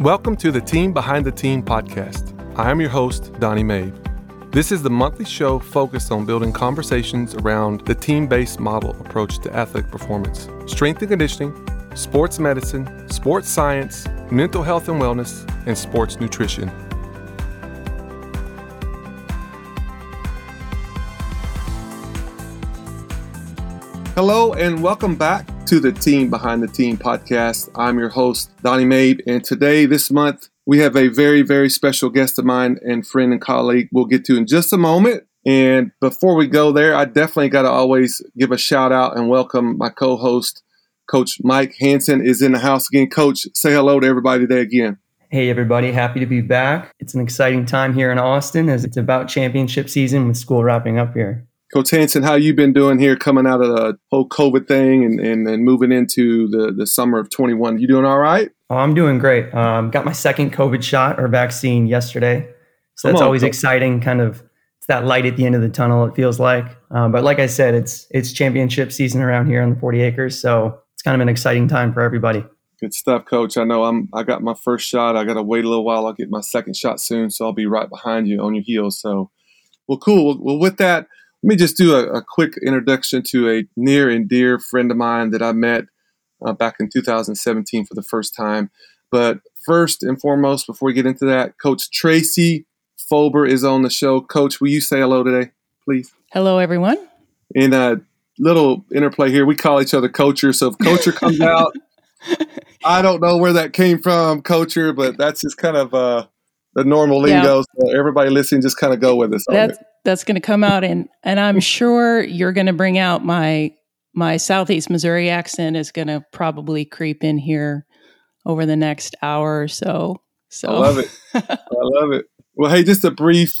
Welcome to the Team Behind the Team podcast. I am your host, Donnie Mabe. This is the monthly show focused on building conversations around the team based model approach to athletic performance, strength and conditioning, sports medicine, sports science, mental health and wellness, and sports nutrition. Hello, and welcome back to the Team Behind the Team podcast. I'm your host, Donnie Mabe, and today, this month, we have a very, very special guest of mine and friend and colleague we'll get to in just a moment. And before we go there, I definitely got to always give a shout out and welcome my co host, Coach Mike Hanson, is in the house again. Coach, say hello to everybody today again. Hey, everybody. Happy to be back. It's an exciting time here in Austin as it's about championship season with school wrapping up here. Coach Hanson, how you been doing here coming out of the whole COVID thing and, and, and moving into the, the summer of 21? You doing all right? Oh, I'm doing great. Um, got my second COVID shot or vaccine yesterday. So that's on, always coach. exciting. Kind of it's that light at the end of the tunnel, it feels like. Um, but like I said, it's it's championship season around here on the 40 acres. So it's kind of an exciting time for everybody. Good stuff, coach. I know I'm I got my first shot. I gotta wait a little while. I'll get my second shot soon, so I'll be right behind you on your heels. So well cool. Well with that let me just do a, a, quick introduction to a near and dear friend of mine that I met uh, back in 2017 for the first time. But first and foremost, before we get into that, Coach Tracy Fober is on the show. Coach, will you say hello today, please? Hello, everyone. In a little interplay here, we call each other Coacher. So if Coacher comes out, I don't know where that came from, Coacher, but that's just kind of uh, the normal lingo. Yeah. So everybody listening, just kind of go with us. That's, that's going to come out and and I'm sure you're going to bring out my my southeast Missouri accent is going to probably creep in here over the next hour or so. So I love it. I love it. Well, hey, just a brief,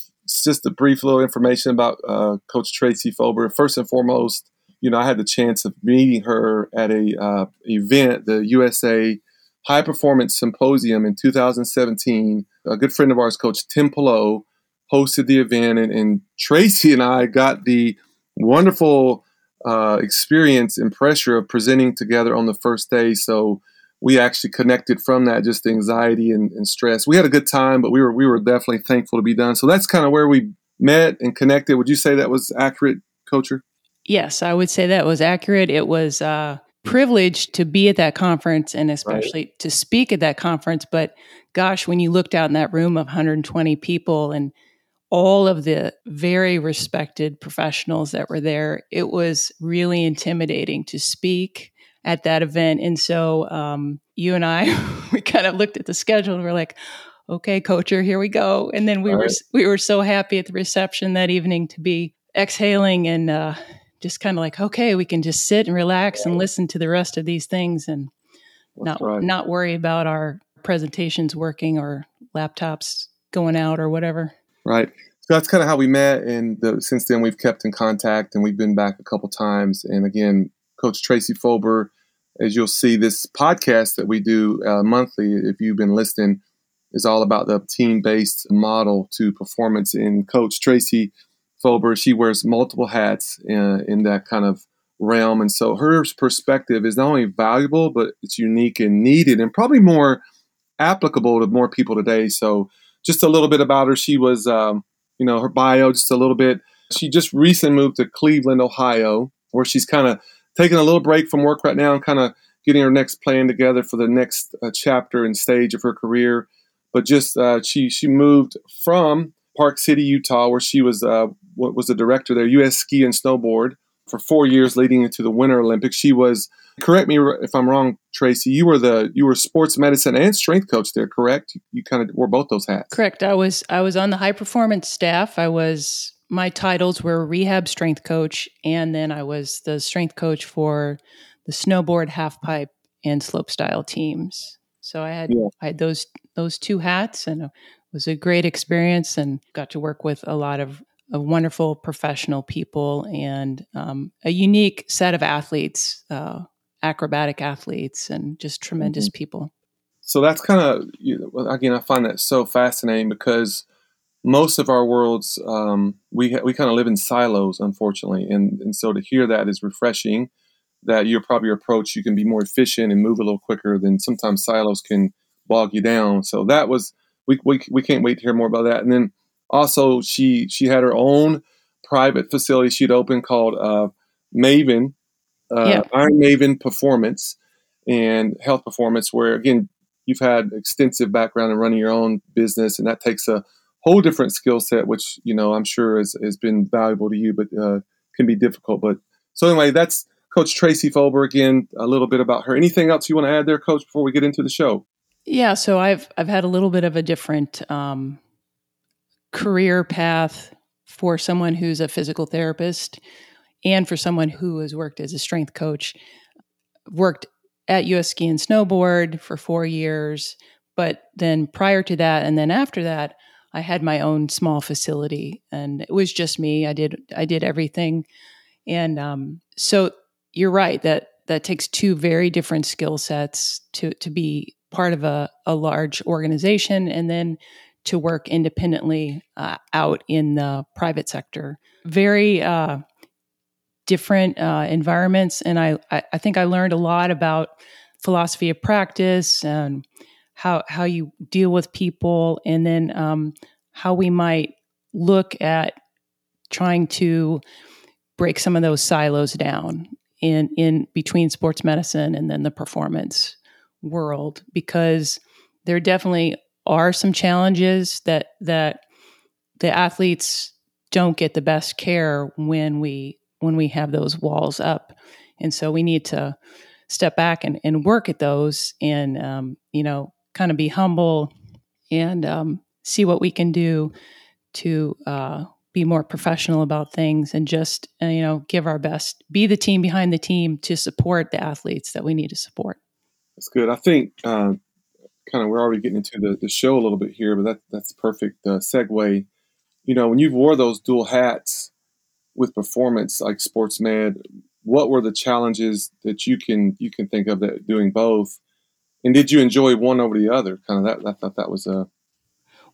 just a brief little information about uh, Coach Tracy Fober. First and foremost, you know, I had the chance of meeting her at a uh, event, the USA High Performance Symposium in 2017. A good friend of ours, Coach Tim Pelot, hosted the event, and, and Tracy and I got the wonderful uh, experience and pressure of presenting together on the first day. So we actually connected from that, just anxiety and, and, stress. We had a good time, but we were we were definitely thankful to be done. So that's kind of where we met and connected. Would you say that was accurate, Coacher? Yes, I would say that was accurate. It was uh, privileged to be at that conference and especially right. to speak at that conference. But gosh, when you looked out in that room of 120 people and all of the very respected professionals that were there. It was really intimidating to speak at that event. And so um, you and I, we kind of looked at the schedule and we're like, okay, coacher, here we go. And then we all were right. we were so happy at the reception that evening to be exhaling and uh, just kind of like, okay, we can just sit and relax and listen to the rest of these things and That's not right. not worry about our presentations working or laptops going out or whatever. Right. So that's kind of how we met, and the, since then we've kept in contact, and we've been back a couple times. And again, Coach Tracy Fober, as you'll see, this podcast that we do uh, monthly, if you've been listening, is all about the team-based model to performance. And Coach Tracy Fober, she wears multiple hats in, uh, in that kind of realm, and so her perspective is not only valuable, but it's unique and needed, and probably more applicable to more people today. So just a little bit about her. She was, um, you know, her bio just a little bit. She just recently moved to Cleveland, Ohio, where she's kind of taking a little break from work right now and kind of getting her next plan together for the next uh, chapter and stage of her career. But just uh, she she moved from Park City, Utah, where she was uh, was the director there, U.S. Ski and Snowboard, for four years leading into the Winter Olympics. She was correct me if I'm wrong, Tracy. You were the you were sports medicine and strength coach there, correct? You, kind of wore both those hats. Correct. I was I was on the high performance staff. I was my titles were rehab strength coach, and then I was the strength coach for the snowboard, half pipe, and slope style teams. So I had yeah. I had those those two hats, and it was a great experience, and got to work with a lot of of wonderful professional people and um, a unique set of athletes, uh, acrobatic athletes, and just tremendous mm-hmm. people. So that's kind of you know, again, I find that so fascinating because most of our worlds um, we ha- we kind of live in silos, unfortunately, and and so to hear that is refreshing. That your probably approach, you can be more efficient and move a little quicker than sometimes silos can bog you down. So that was we we we can't wait to hear more about that. And then also she she had her own private facility she'd opened called uh, Maven, uh, yeah. Iron Maven Performance and Health Performance, where again you've had extensive background in running your own business, and that takes a whole different skill set, which you know I'm sure has, has been valuable to you, but uh, can be difficult. But so anyway, that's Coach Tracy Fober again. A little bit about her. Anything else you want to add there, Coach, before we get into the show? Yeah, so I've I've had a little bit of a different um, career path for someone who's a physical therapist and for someone who has worked as a strength coach. Worked at US Ski and Snowboard for four years, but then prior to that, and then after that, I had my own small facility, and it was just me. I did I did everything, and um, so you're right that that takes two very different skill sets to to be part of a, a large organization, and then to work independently uh, out in the private sector. Very uh, different uh, environments, and I, I think I learned a lot about philosophy of practice and how how you deal with people, and then um, how we might look at trying to break some of those silos down in in between sports medicine and then the performance world because there definitely are some challenges that that the athletes don't get the best care when we when we have those walls up. And so we need to step back and, and work at those and um, you know kind of be humble and um, see what we can do to uh, be more professional about things and just uh, you know give our best be the team behind the team to support the athletes that we need to support. That's good. I think uh, kind of we're already getting into the, the show a little bit here but that, that's perfect uh, segue. You know when you've wore those dual hats with performance like sports med what were the challenges that you can you can think of that doing both and did you enjoy one over the other? Kind of that. I thought that was a.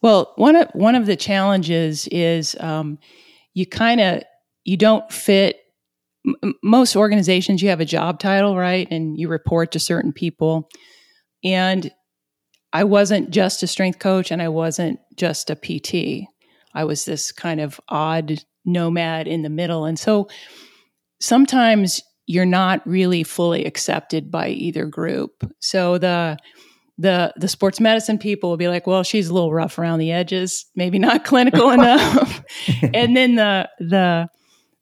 Well, one of one of the challenges is um, you kind of you don't fit. M- most organizations, you have a job title, right, and you report to certain people. And I wasn't just a strength coach, and I wasn't just a PT. I was this kind of odd nomad in the middle, and so sometimes you're not really fully accepted by either group. So the the the sports medicine people will be like, "Well, she's a little rough around the edges, maybe not clinical enough." and then the the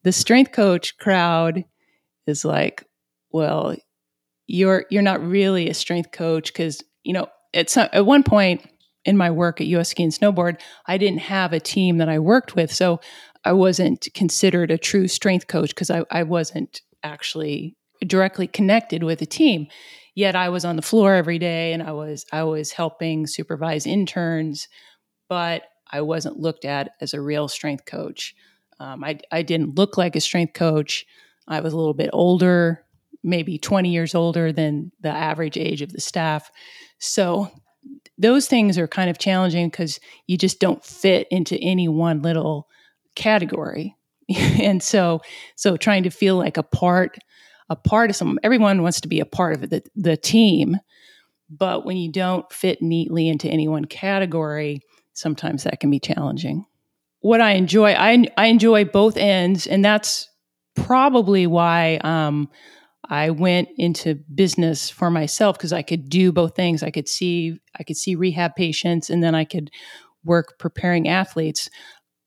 the strength coach crowd is like, "Well, you're you're not really a strength coach because you know at some, at one point in my work at US Ski and Snowboard, I didn't have a team that I worked with, so I wasn't considered a true strength coach because I, I wasn't actually directly connected with a team. Yet i was on the floor every day and i was i was helping supervise interns but i wasn't looked at as a real strength coach. Um, I, I didn't look like a strength coach. I was a little bit older maybe 20 years older than the average age of the staff. So those things are kind of challenging because you just don't fit into any one little category. And so so trying to feel like a part a part of someone everyone wants to be a part of the, the team but when you don't fit neatly into any one category sometimes that can be challenging. What i enjoy i, I enjoy both ends and that's probably why um, i went into business for myself because i could do both things. I could see i could see rehab patients and then i could work preparing athletes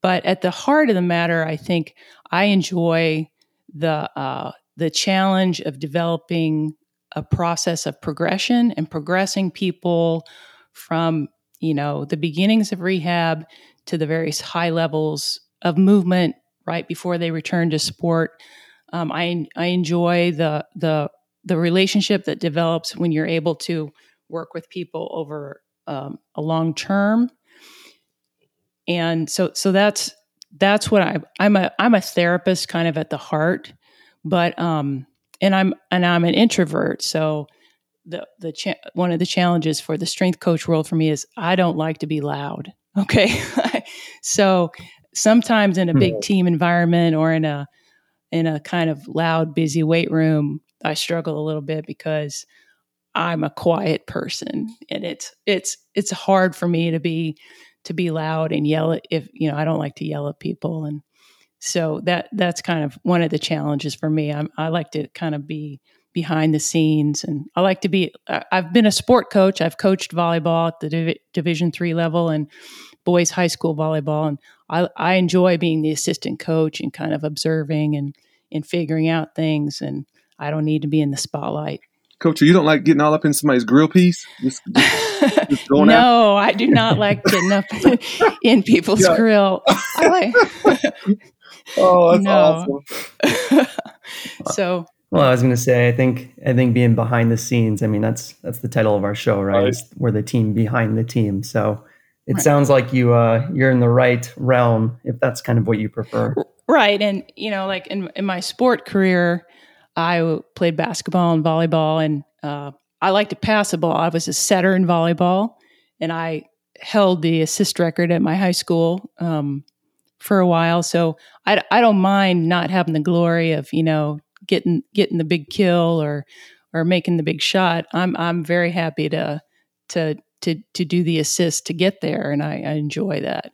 but at the heart of the matter, I think I enjoy the uh, the challenge of developing a process of progression and progressing people from you know the beginnings of rehab to the various high levels of movement right before they return to sport. Um, I I enjoy the the the relationship that develops when you're able to work with people over um, a long term and so so that's that's what I I'm a I'm a therapist kind of at the heart, but um and I'm and I'm an introvert, so the the cha- one of the challenges for the strength coach world for me is I don't like to be loud. Okay, so sometimes in a big team environment or in a in a kind of loud, busy weight room, I struggle a little bit because I'm a quiet person. And it's it's it's hard for me to be to be loud and yell at if you know I don't like to yell at people and so that that's kind of one of the challenges for me. I'm, I like to kind of be behind the scenes and I like to be I've been a sport coach. I've coached volleyball at the Div- division 3 level and boys high school volleyball and I I enjoy being the assistant coach and kind of observing and and figuring out things and I don't need to be in the spotlight. Coach, you don't like getting all up in somebody's grill piece? Just, just, just no, I do not like getting up in people's yeah. grill. Like, oh, that's no. awesome. so well, I was going to say, I think, I think being behind the scenes. I mean, that's that's the title of our show, right? right. We're the team behind the team. So it right. sounds like you uh, you're in the right realm if that's kind of what you prefer. Right, and you know, like in in my sport career, I played basketball and volleyball, and uh, I liked to pass the ball. I was a setter in volleyball, and I held the assist record at my high school um, for a while. So I, I don't mind not having the glory of you know getting getting the big kill or or making the big shot. I'm I'm very happy to to to to do the assist to get there, and I, I enjoy that.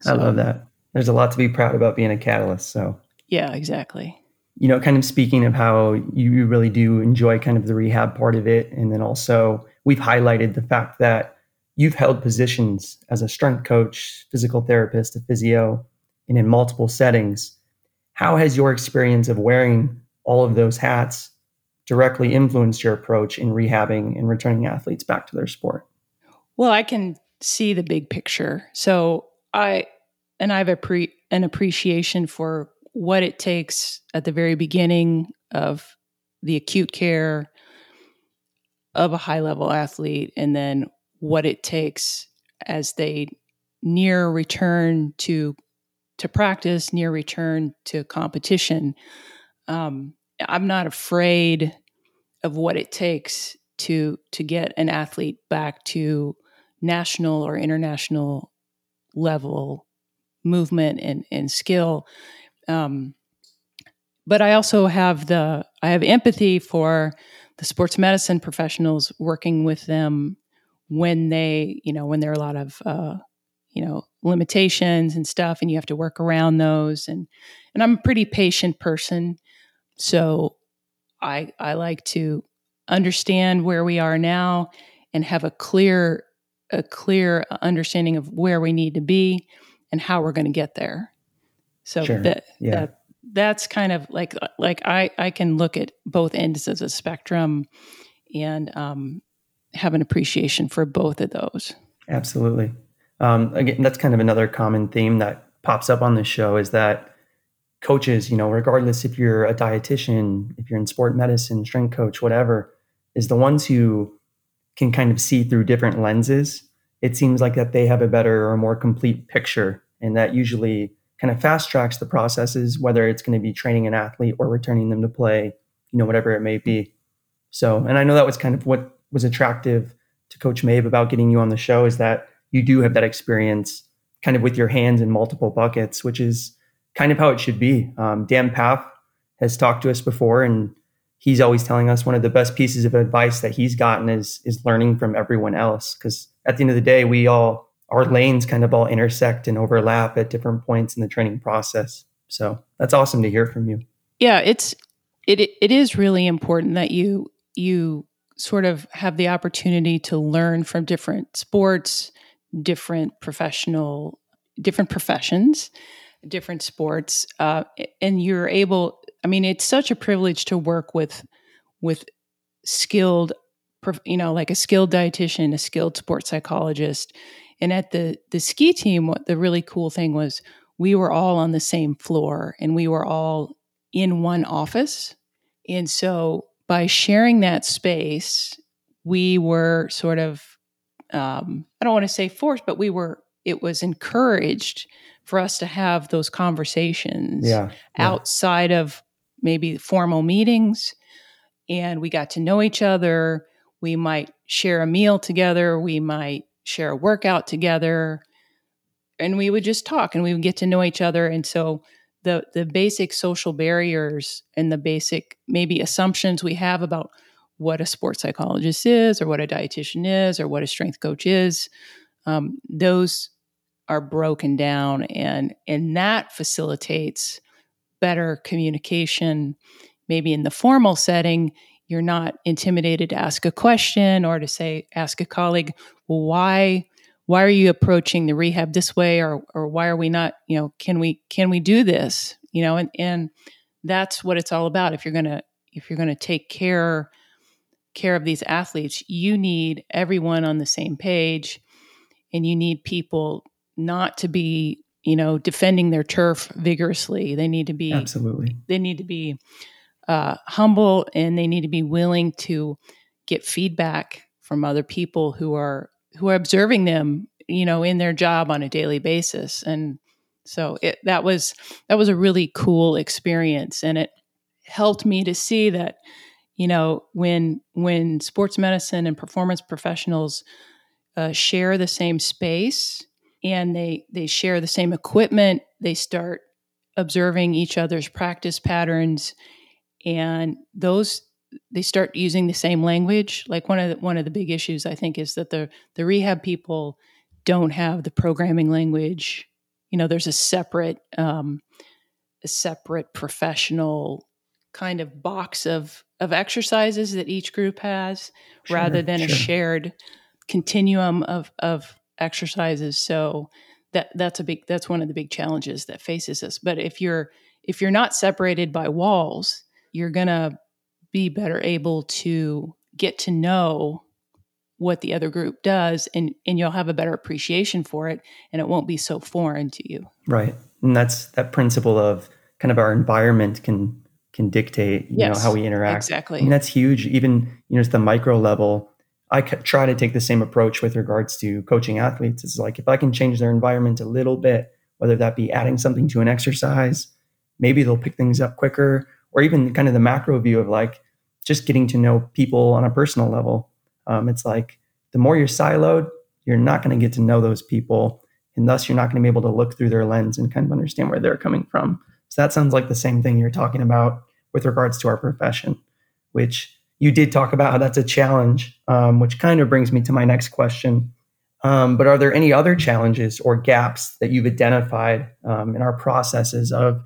So, I love that. There's a lot to be proud about being a catalyst. So yeah, exactly you know, kind of speaking of how you really do enjoy kind of the rehab part of it. And then also, we've highlighted the fact that you've held positions as a strength coach, physical therapist, a physio, and in multiple settings. How has your experience of wearing all of those hats directly influenced your approach in rehabbing and returning athletes back to their sport? Well, I can see the big picture. So I, and I have a pre, an appreciation for what it takes at the very beginning of the acute care of a high level athlete and then what it takes as they near return to to practice near return to competition. Um, i'm not afraid of what it takes to to get an athlete back to national or international level movement and, and skill um, but I also have the I have empathy for the sports medicine professionals working with them when they you know when there are a lot of uh, you know limitations and stuff, and you have to work around those. And and I'm a pretty patient person, so I I like to understand where we are now and have a clear a clear understanding of where we need to be and how we're going to get there. So sure. that, yeah. that that's kind of like like I I can look at both ends of the spectrum and um, have an appreciation for both of those. Absolutely. Um, again, that's kind of another common theme that pops up on the show is that coaches, you know, regardless if you're a dietitian, if you're in sport medicine, strength coach, whatever, is the ones who can kind of see through different lenses. It seems like that they have a better or more complete picture, and that usually kind of fast tracks the processes, whether it's going to be training an athlete or returning them to play, you know, whatever it may be. So, and I know that was kind of what was attractive to Coach Mabe about getting you on the show is that you do have that experience kind of with your hands in multiple buckets, which is kind of how it should be. Um, Dan Pfaff has talked to us before, and he's always telling us one of the best pieces of advice that he's gotten is is learning from everyone else. Because at the end of the day, we all our lanes kind of all intersect and overlap at different points in the training process. So that's awesome to hear from you. Yeah, it's it it is really important that you you sort of have the opportunity to learn from different sports, different professional, different professions, different sports, uh, and you're able. I mean, it's such a privilege to work with with skilled, you know, like a skilled dietitian, a skilled sports psychologist, and at the the ski team, what the really cool thing was, we were all on the same floor and we were all in one office. And so by sharing that space, we were sort of um, I don't want to say forced, but we were it was encouraged for us to have those conversations yeah, yeah. outside of maybe formal meetings and we got to know each other we might share a meal together we might share a workout together and we would just talk and we would get to know each other and so the the basic social barriers and the basic maybe assumptions we have about what a sports psychologist is or what a dietitian is or what a strength coach is um, those are broken down and and that facilitates better communication maybe in the formal setting you're not intimidated to ask a question or to say ask a colleague well why why are you approaching the rehab this way? Or or why are we not you know can we can we do this? You know and and that's what it's all about. If you're going to if you're going to take care care of these athletes you need everyone on the same page. And you need people not to be you know defending their turf vigorously. They need to be absolutely. they need to be uh, humble and they need to be willing to get feedback from other people who are who are observing them you know in their job on a daily basis. And so it, that was that was a really cool experience. And it helped me to see that you know when when sports medicine and performance professionals uh, share the same space and they they share the same equipment they start observing each other's practice patterns and those they start using the same language. Like one of the, one of the big issues i think is that the the rehab people don't have the programming language. You know there's a separate um, a separate professional kind of box of of exercises that each group has sure, rather than sure. a shared continuum of of exercises. So that that's a big that's one of the big challenges that faces us. But if you're if you're not separated by walls you're going to be better able to get to know what the other group does and and you'll have a better appreciation for it and it won't be so foreign to you. Right. And that's that principle of kind of our environment can can dictate you yes, know how we interact. Exactly. And that's huge. Even you know it's the micro level i try to take the same approach with regards to coaching athletes. It's like if i can change their environment a little bit whether that be adding something to an exercise maybe they'll pick things up quicker or even kind of the macro view of like just getting to know people on a personal level. Um, it's like the more you're siloed, you're not going to get to know those people, and thus you're not going to be able to look through their lens and kind of understand where they're coming from. So that sounds like the same thing you're talking about with regards to our profession, which you did talk about how that's a challenge, um, which kind of brings me to my next question. Um, but are there any other challenges or gaps that you've identified um, in our processes of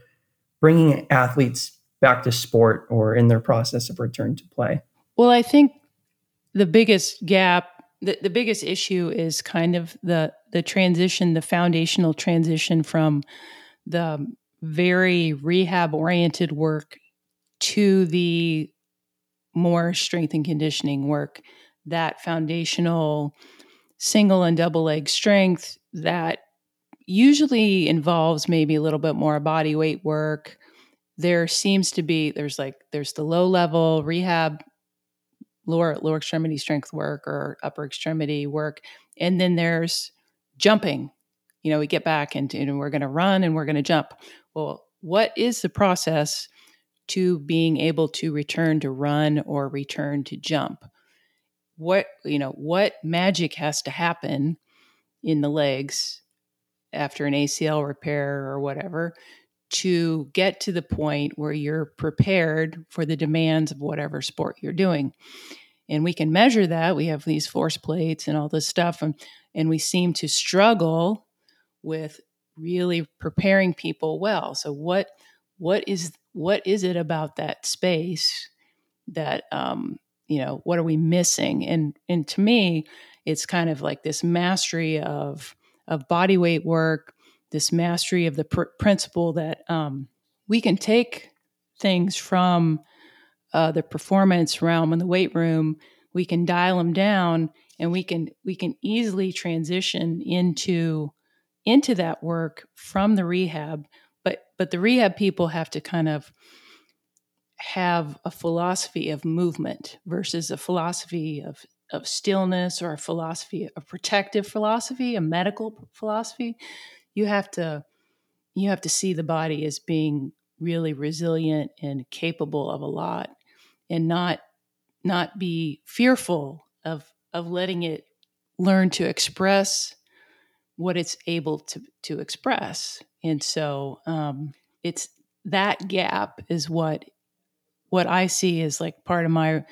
bringing athletes back to sport or in their process of return to play? Well, I think the biggest gap, the, the biggest issue is kind of the the transition, the foundational transition from the very rehab oriented work to the more strength and conditioning work. That foundational single and double leg strength that usually involves maybe a little bit more body weight work there seems to be there's like there's the low level rehab lower lower extremity strength work or upper extremity work and then there's jumping. You know we get back and, and we're going to run and we're going to jump. Well what is the process to being able to return to run or return to jump? What you know what magic has to happen in the legs after an ACL repair or whatever to get to the point where you're prepared for the demands of whatever sport you're doing. And we can measure that. We have these force plates and all this stuff, and, and we seem to struggle with really preparing people well. So what what is what is it about that space that um, you know what are we missing? And and to me, it's kind of like this mastery of of body weight work, this mastery of the pr- principle that um, we can take things from uh, the performance realm and the weight room we can dial them down and we can we can easily transition into into that work from the rehab. But but the rehab people have to kind of have a philosophy of movement versus a philosophy of of stillness or a philosophy a protective philosophy a medical philosophy you have to you have to see the body as being really resilient and capable of a lot and not not be fearful of of letting it learn to express what it's able to to express. And so um, it's that gap is what what i see as like part of my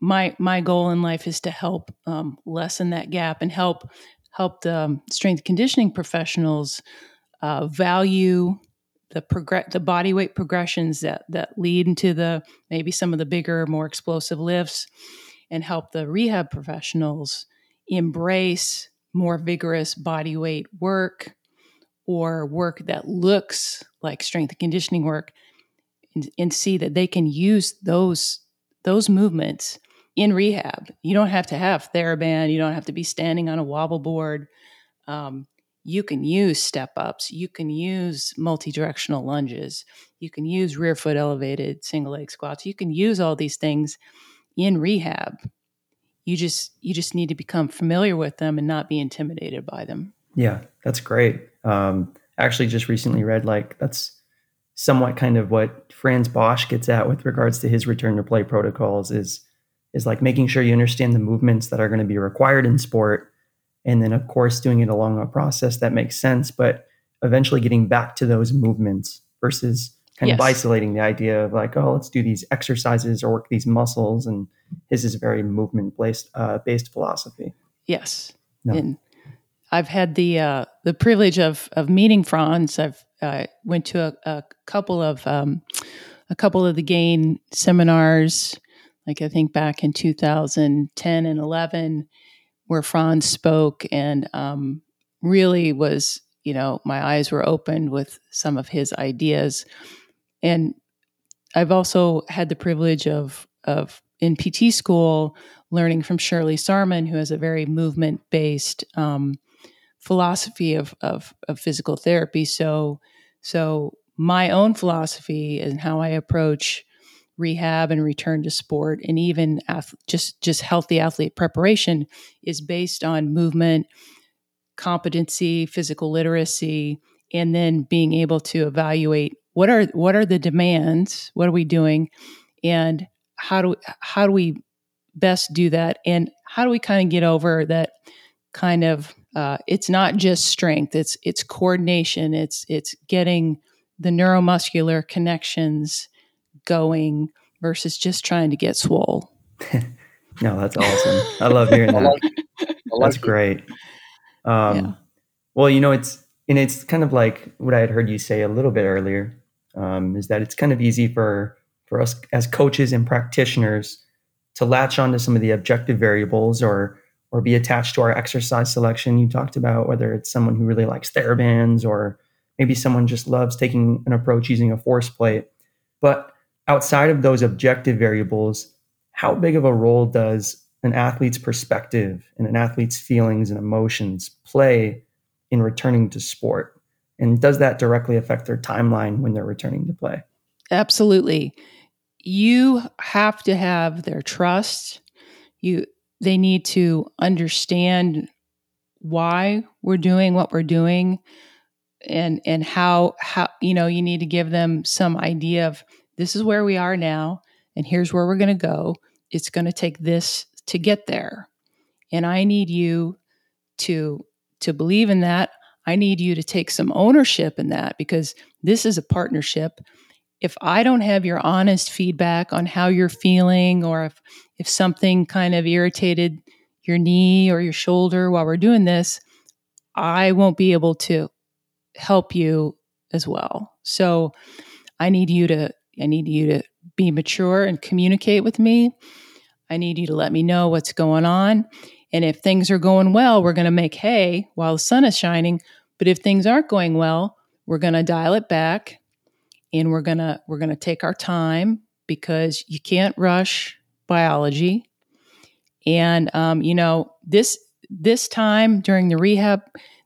my my goal in life is to help um, lessen that gap and help help the um, strength conditioning professionals uh, value the progress the body weight progressions that that lead into the maybe some of the bigger more explosive lifts and help the rehab professionals embrace more vigorous body weight work or work that looks like strength and conditioning work and, and see that they can use those those movements in rehab. You don't have to have TheraBand. You don't have to be standing on a wobble board. Um, you can use step ups. You can use multi directional lunges. You can use rear foot elevated single leg squats. You can use all these things in rehab. You just you just need to become familiar with them and not be intimidated by them. Yeah, that's great. Um, actually, just recently read like that's somewhat kind of what Franz Bosch gets at with regards to his return to play protocols is is like making sure you understand the movements that are going to be required in sport and then of course doing it along a process that makes sense but eventually getting back to those movements versus kind yes. of isolating the idea of like oh let's do these exercises or work these muscles and his is a very movement based uh, based philosophy yes no. and i've had the uh, the privilege of of meeting franz i've uh, went to a, a couple of um, a couple of the gain seminars like i think back in 2010 and 11 where Franz spoke and um, really was, you know, my eyes were opened with some of his ideas. And I've also had the privilege of of in PT school learning from Shirley Sahrmann, who has a very movement based um, philosophy of, of, of physical therapy. So so my own philosophy and how I approach rehab and return to sport and even ath- just just healthy athlete preparation is based on movement competency physical literacy and then being able to evaluate what are what are the demands what are we doing and how do how do we best do that and how do we kind of get over that kind of uh, it's not just strength it's it's coordination it's it's getting the neuromuscular connections going versus just trying to get swole. no, that's awesome. I love hearing that. like that's great. Um, yeah. Well, you know, it's and it's kind of like what I had heard you say a little bit earlier. Um, is that it's kind of easy for for us as coaches and practitioners to latch onto some of the objective variables or or be attached to our exercise selection you talked about whether it's someone who really likes therabands or maybe someone just loves taking an approach using a force plate but outside of those objective variables, how big of a role does an athlete's perspective and an athlete's feelings and emotions play in returning to sport? And does that directly affect their timeline when they're returning to play? Absolutely. You have to have their trust. You they need to understand why we're doing what we're doing and and how how you know you need to give them some idea of this is where we are now, and here's where we're going to go. It's going to take this to get there. And I need you to to believe in that. I need you to take some ownership in that because this is a partnership. If I don't have your honest feedback on how you're feeling or if if something kind of irritated your knee or your shoulder while we're doing this, I won't be able to help you as well. So I need you to I need you to be mature and communicate with me. I need you to let me know what's going on. And if things are going well, we're going to make hay while the sun is shining. But if things aren't going well, we're going to dial it back and we're going to we're going to take our time because you can't rush biology. And um, you know, this this time during the rehab,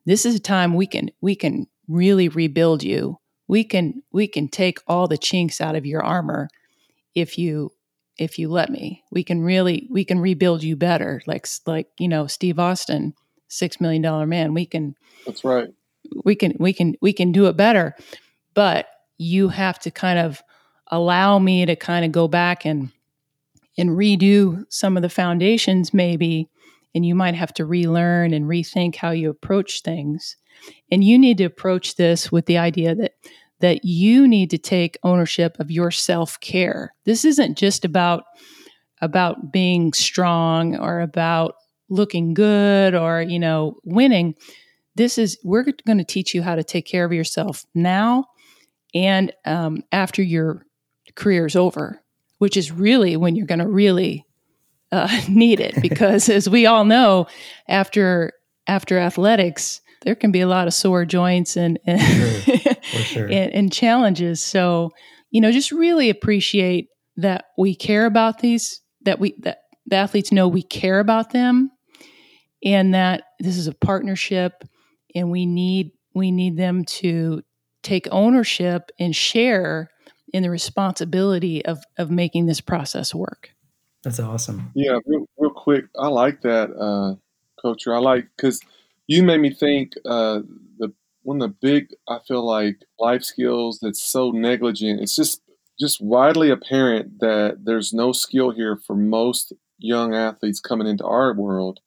this is a time we can we can really rebuild you we can we can take all the chinks out of your armor if you if you let me. We can really we can rebuild you better. Like like you know steve austin six million dollar man we can that's right. we can we can we can do it better. But you have to kind of allow me to kind of go back and and redo some of the foundations maybe and you might have to relearn and rethink how you approach things and you need to approach this with the idea that that you need to take ownership of your self care. This isn't just about about being strong or about looking good or you know winning this is we're going to teach you how to take care of yourself now and um, after your career is over which is really when you're going to really uh, need it because as we all know after after athletics there can be a lot of sore joints and and, sure. Sure. and, and challenges so you know just really appreciate that we care about these that we that the athletes know we care about them and that this is a partnership and we need we need them to take ownership and share in the responsibility of of making this process work that's awesome yeah real, real quick i like that uh coach i like because you made me think uh the one of the big i feel like life skills that's so negligent it's just just widely apparent that there's no skill here for most young athletes coming into our world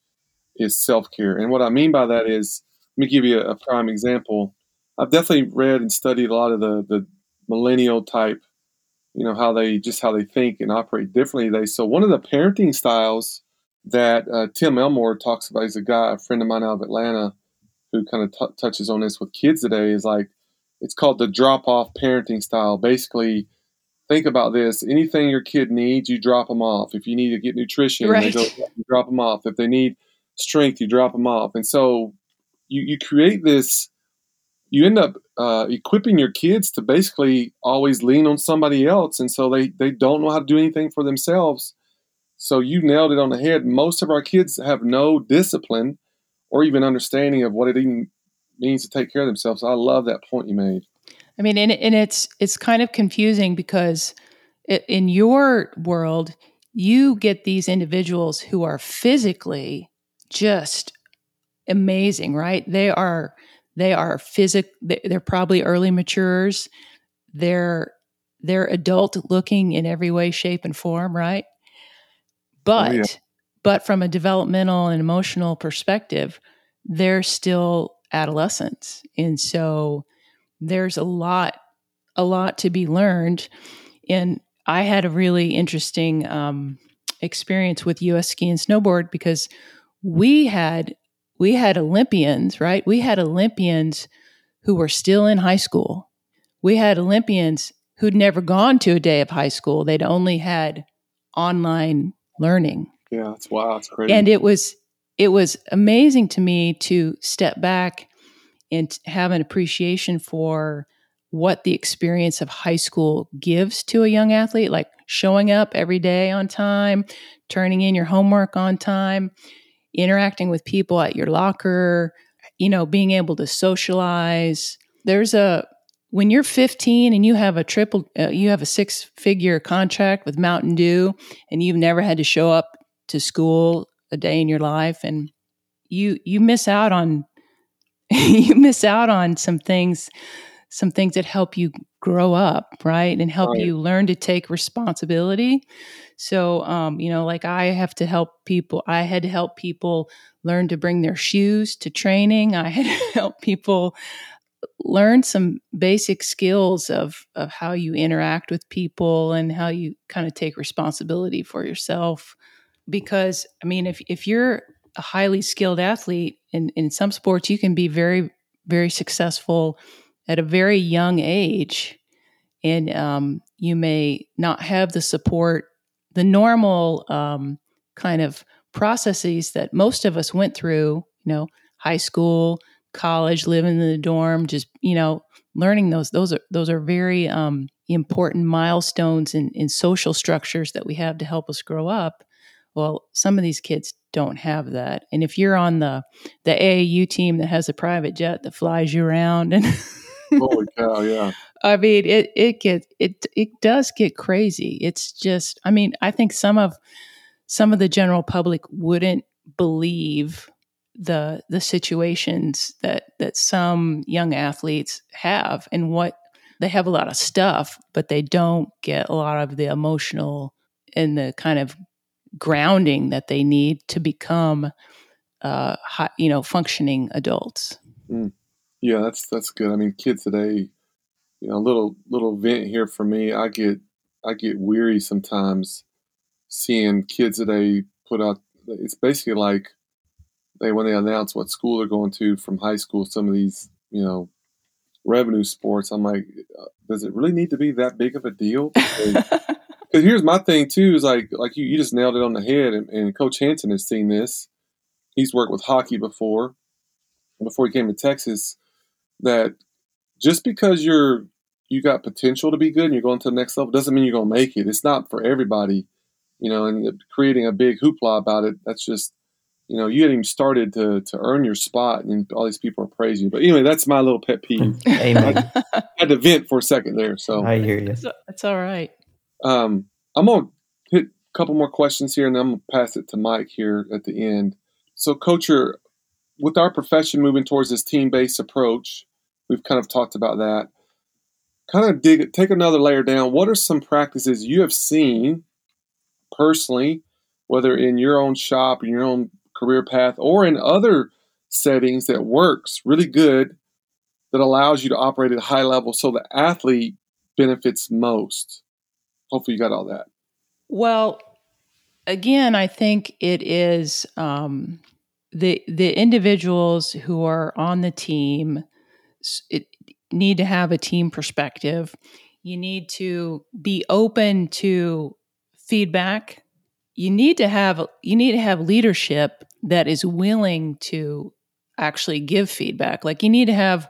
is self care. And what I mean by that is, let me give you a, a, prime example. I've definitely read and studied a lot of the, the millennial type, you know, how they just how they think and operate differently. They so one of the parenting styles that uh, Tim Elmore talks about. He's a guy, a friend of mine out of Atlanta, who kind of t- touches on this with kids today. Is like it's called the drop off parenting style. Basically, think about this: anything your kid needs, you drop them off. If you need to get nutrition, right. go, you drop them off. If they need strength, you drop them off. And so you, you create this, you end up uh, equipping your kids to basically always lean on somebody else. And so they, they don't know how to do anything for themselves. So you nailed it on the head. Most of our kids have no discipline or even understanding of what it even means to take care of themselves. I love that point you made. I mean, and, and it's it's kind of confusing because it, in your world, you get these individuals who are physically just amazing, right? They are they are physic they're probably early matures. They're they're adult looking in every way, shape, and form, right? But oh, yeah. but from a developmental and emotional perspective, they're still adolescents. And so there's a lot a lot to be learned. And I had a really interesting um, experience with US ski and snowboard because we had we had Olympians, right? We had Olympians who were still in high school. We had Olympians who'd never gone to a day of high school. They'd only had online learning. Yeah, it's wow, it's crazy. And it was it was amazing to me to step back and have an appreciation for what the experience of high school gives to a young athlete, like showing up every day on time, turning in your homework on time, interacting with people at your locker, you know, being able to socialize. There's a when you're 15 and you have a triple uh, you have a six figure contract with Mountain Dew and you've never had to show up to school a day in your life and you you miss out on you miss out on some things some things that help you grow up, right? And help right. you learn to take responsibility. So, um, you know, like I have to help people, I had to help people learn to bring their shoes to training. I had to help people learn some basic skills of, of how you interact with people and how you kind of take responsibility for yourself. Because, I mean, if, if you're a highly skilled athlete in, in some sports, you can be very, very successful at a very young age, and um, you may not have the support, the normal um, kind of processes that most of us went through, you know, high school, college, living in the dorm, just, you know, learning those, those are, those are very um, important milestones in, in social structures that we have to help us grow up. Well, some of these kids don't have that. And if you're on the the AAU team that has a private jet that flies you around and Holy cow! Yeah. I mean, it it gets it it does get crazy. It's just, I mean, I think some of some of the general public wouldn't believe the the situations that that some young athletes have and what they have a lot of stuff, but they don't get a lot of the emotional and the kind of grounding that they need to become, uh, high, you know, functioning adults. Mm. Yeah, that's that's good. I mean, kids today, you know, little little vent here for me. I get I get weary sometimes seeing kids they put out. It's basically like they when they announce what school they're going to from high school. Some of these, you know, revenue sports. I'm like, uh, does it really need to be that big of a deal? Because here's my thing too is like like you, you just nailed it on the head, and, and Coach Hanson has seen this. He's worked with hockey before, before he came to Texas. That just because you're you got potential to be good and you're going to the next level doesn't mean you're going to make it. It's not for everybody, you know. And creating a big hoopla about it, that's just you know, you hadn't even started to to earn your spot, and all these people are praising you. But anyway, that's my little pet peeve. Amen. I had to vent for a second there. So I hear you. That's all right. Um, I'm gonna hit a couple more questions here, and then I'm gonna pass it to Mike here at the end. So, coacher, with our profession moving towards this team-based approach, we've kind of talked about that. Kind of dig, take another layer down. What are some practices you have seen personally, whether in your own shop, in your own career path or in other settings that works really good that allows you to operate at a high level so the athlete benefits most. Hopefully, you got all that. Well, again, I think it is um, the the individuals who are on the team it, need to have a team perspective. You need to be open to feedback. You need to have you need to have leadership that is willing to actually give feedback. Like you need to have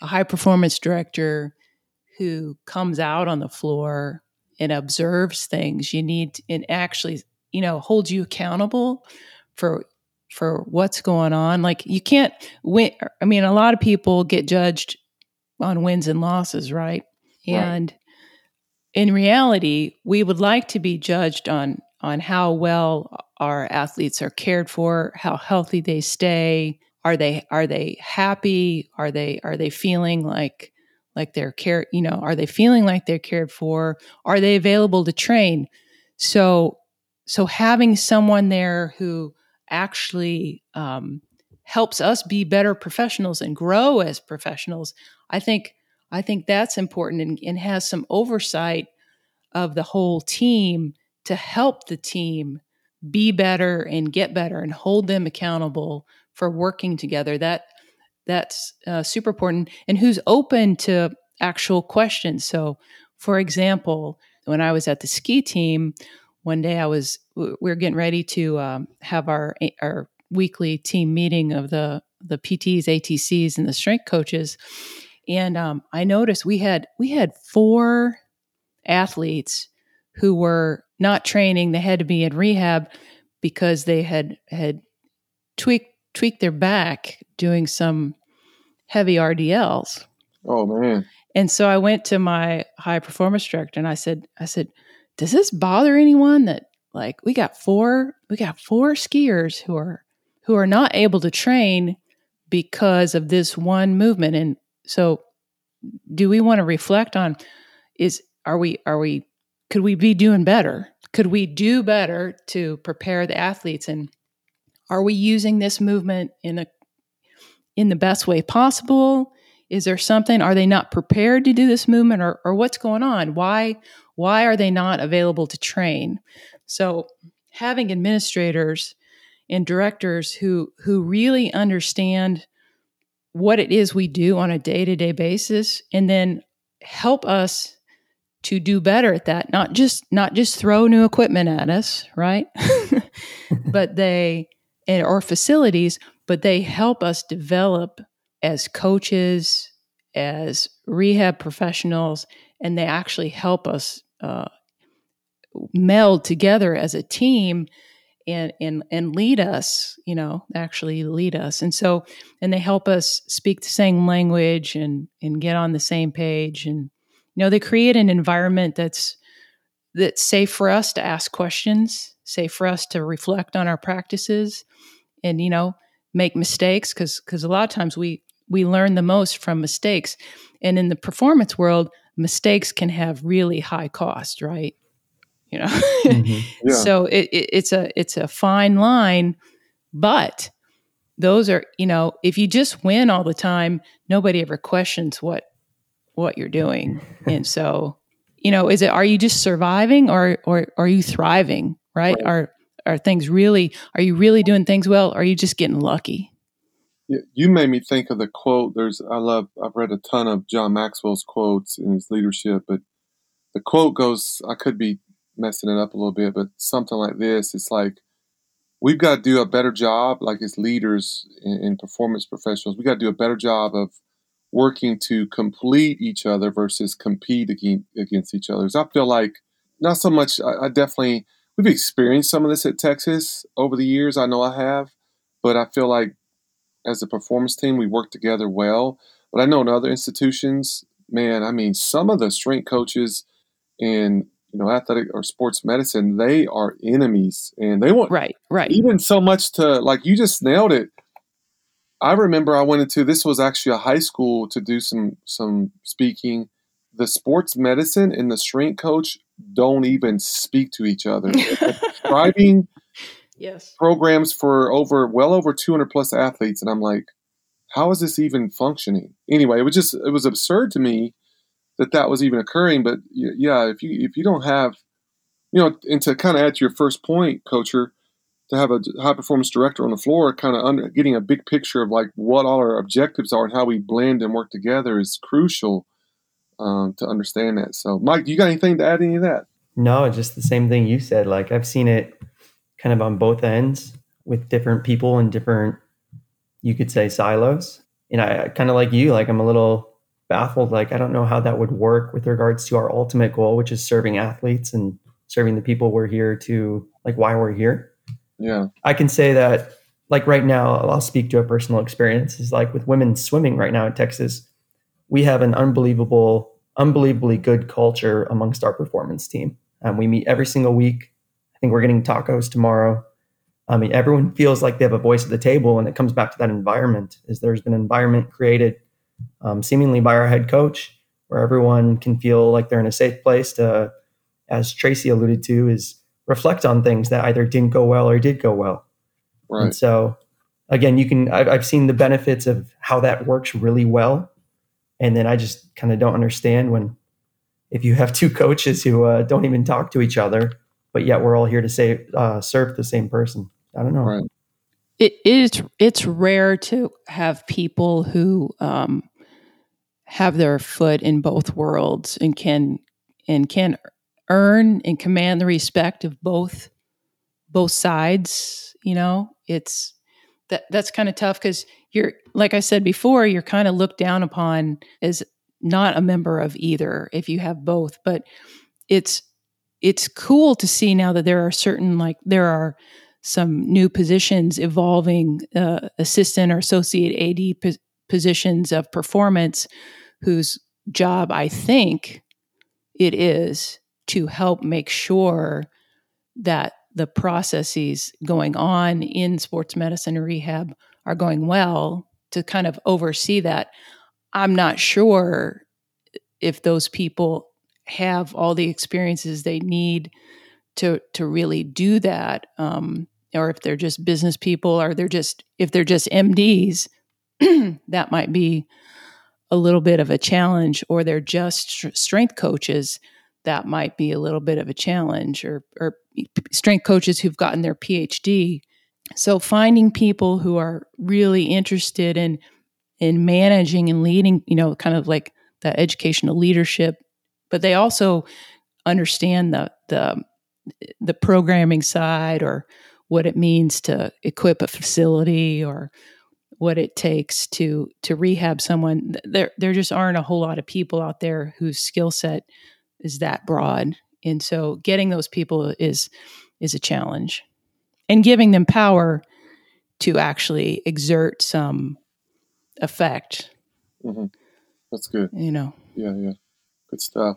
a high performance director who comes out on the floor and observes things. You need and actually, you know, holds you accountable for for what's going on. Like you can't win. I mean, a lot of people get judged on wins and losses, right? right. And in reality, we would like to be judged on on how well our athletes are cared for, how healthy they stay. Are they are they happy? Are they are they feeling like like they're care you know are they feeling like they're cared for are they available to train so so having someone there who actually um, helps us be better professionals and grow as professionals i think i think that's important and, and has some oversight of the whole team to help the team be better and get better and hold them accountable for working together. That that's uh, super important and who's open to actual questions. So for example when i was at the ski team one day i was we were getting ready to um, have our our weekly team meeting of the the pts atcs and the strength coaches and um, i noticed we had we had four athletes who were not training. They had to be in rehab because they had had tweaked tweaked their back doing some heavy RDLs. Oh man. And so I went to my high performance director and I said, I said, does this bother anyone that like we got four we got four skiers who are who are not able to train because of this one movement and so do we want to reflect on is are we are we could we be doing better? Could we do better to prepare the athletes? And are we using this movement in a in the best way possible? Is there something? Are they not prepared to do this movement, or, or what's going on? Why why are they not available to train? So having administrators and directors who who really understand what it is we do on a day-to-day basis and then help us to do better at that not just not just throw new equipment at us right but they or facilities but they help us develop as coaches as rehab professionals and they actually help us uh, meld together as a team and and and lead us you know actually lead us. And so and they help us speak the same language and and get on the same page. And you know, they create an environment that's that's safe for us to ask questions, safe for us to reflect on our practices, and you know, make mistakes because because a lot of times we we learn the most from mistakes, and in the performance world, mistakes can have really high cost, right? You know, mm-hmm. yeah. so it, it, it's a it's a fine line, but those are you know if you just win all the time, nobody ever questions what what you're doing. and so, you know, is it are you just surviving or or, or are you thriving? right? right? Are are things really? Are you really doing things well? Or are you just getting lucky? You made me think of the quote. There's I love. I've read a ton of John Maxwell's quotes in his leadership, but the quote goes. I could be messing it up a little bit, but something like this. It's like we've got to do a better job, like as leaders and performance professionals, we got to do a better job of working to complete each other versus compete against each other. I feel like not so much. I, I definitely we've experienced some of this at Texas over the years. I know I have, but I feel like as a performance team, we work together well. But I know in other institutions, man, I mean, some of the strength coaches and you know athletic or sports medicine, they are enemies, and they want right, right, even so much to like you just nailed it. I remember I went into this was actually a high school to do some some speaking. The sports medicine and the strength coach don't even speak to each other. Describing yes. programs for over well over 200 plus athletes, and I'm like, how is this even functioning? Anyway, it was just it was absurd to me that that was even occurring. But yeah, if you if you don't have, you know, and to kind of add to your first point, coacher, to have a high performance director on the floor, kind of under, getting a big picture of like what all our objectives are and how we blend and work together is crucial um, to understand that. So, Mike, you got anything to add to any of that? No, just the same thing you said. Like I've seen it kind of on both ends with different people and different, you could say silos. And I kind of like you, like I'm a little baffled. Like I don't know how that would work with regards to our ultimate goal, which is serving athletes and serving the people we're here to, like why we're here. Yeah. I can say that like right now, I'll speak to a personal experience is like with women swimming right now in Texas, we have an unbelievable, unbelievably good culture amongst our performance team. Um, we meet every single week. I think we're getting tacos tomorrow. I mean, everyone feels like they have a voice at the table, and it comes back to that environment. Is there's been an environment created, um, seemingly by our head coach, where everyone can feel like they're in a safe place to, as Tracy alluded to, is reflect on things that either didn't go well or did go well. Right. And so, again, you can, I've, I've seen the benefits of how that works really well. And then I just kind of don't understand when, if you have two coaches who uh, don't even talk to each other, but yet we're all here to say, uh, serve the same person. I don't know. Right. It is, it's rare to have people who, um, have their foot in both worlds and can and can earn and command the respect of both both sides you know it's that that's kind of tough because you're like i said before you're kind of looked down upon as not a member of either if you have both but it's it's cool to see now that there are certain like there are some new positions evolving uh, assistant or associate ad positions of performance whose job i think it is to help make sure that the processes going on in sports medicine and rehab are going well to kind of oversee that. I'm not sure if those people have all the experiences they need to to really do that, um, or if they're just business people, or they're just if they're just MDs, that might be a little bit of a challenge, or they're just strength coaches that might be a little bit of a challenge or, or strength coaches who've gotten their phd so finding people who are really interested in in managing and leading you know kind of like the educational leadership but they also understand the the the programming side or what it means to equip a facility or what it takes to to rehab someone. There there just aren't a whole lot of people out there whose skill set is that broad. And so getting those people is is a challenge. And giving them power to actually exert some effect. Mm-hmm. that's good. You know. Yeah yeah good stuff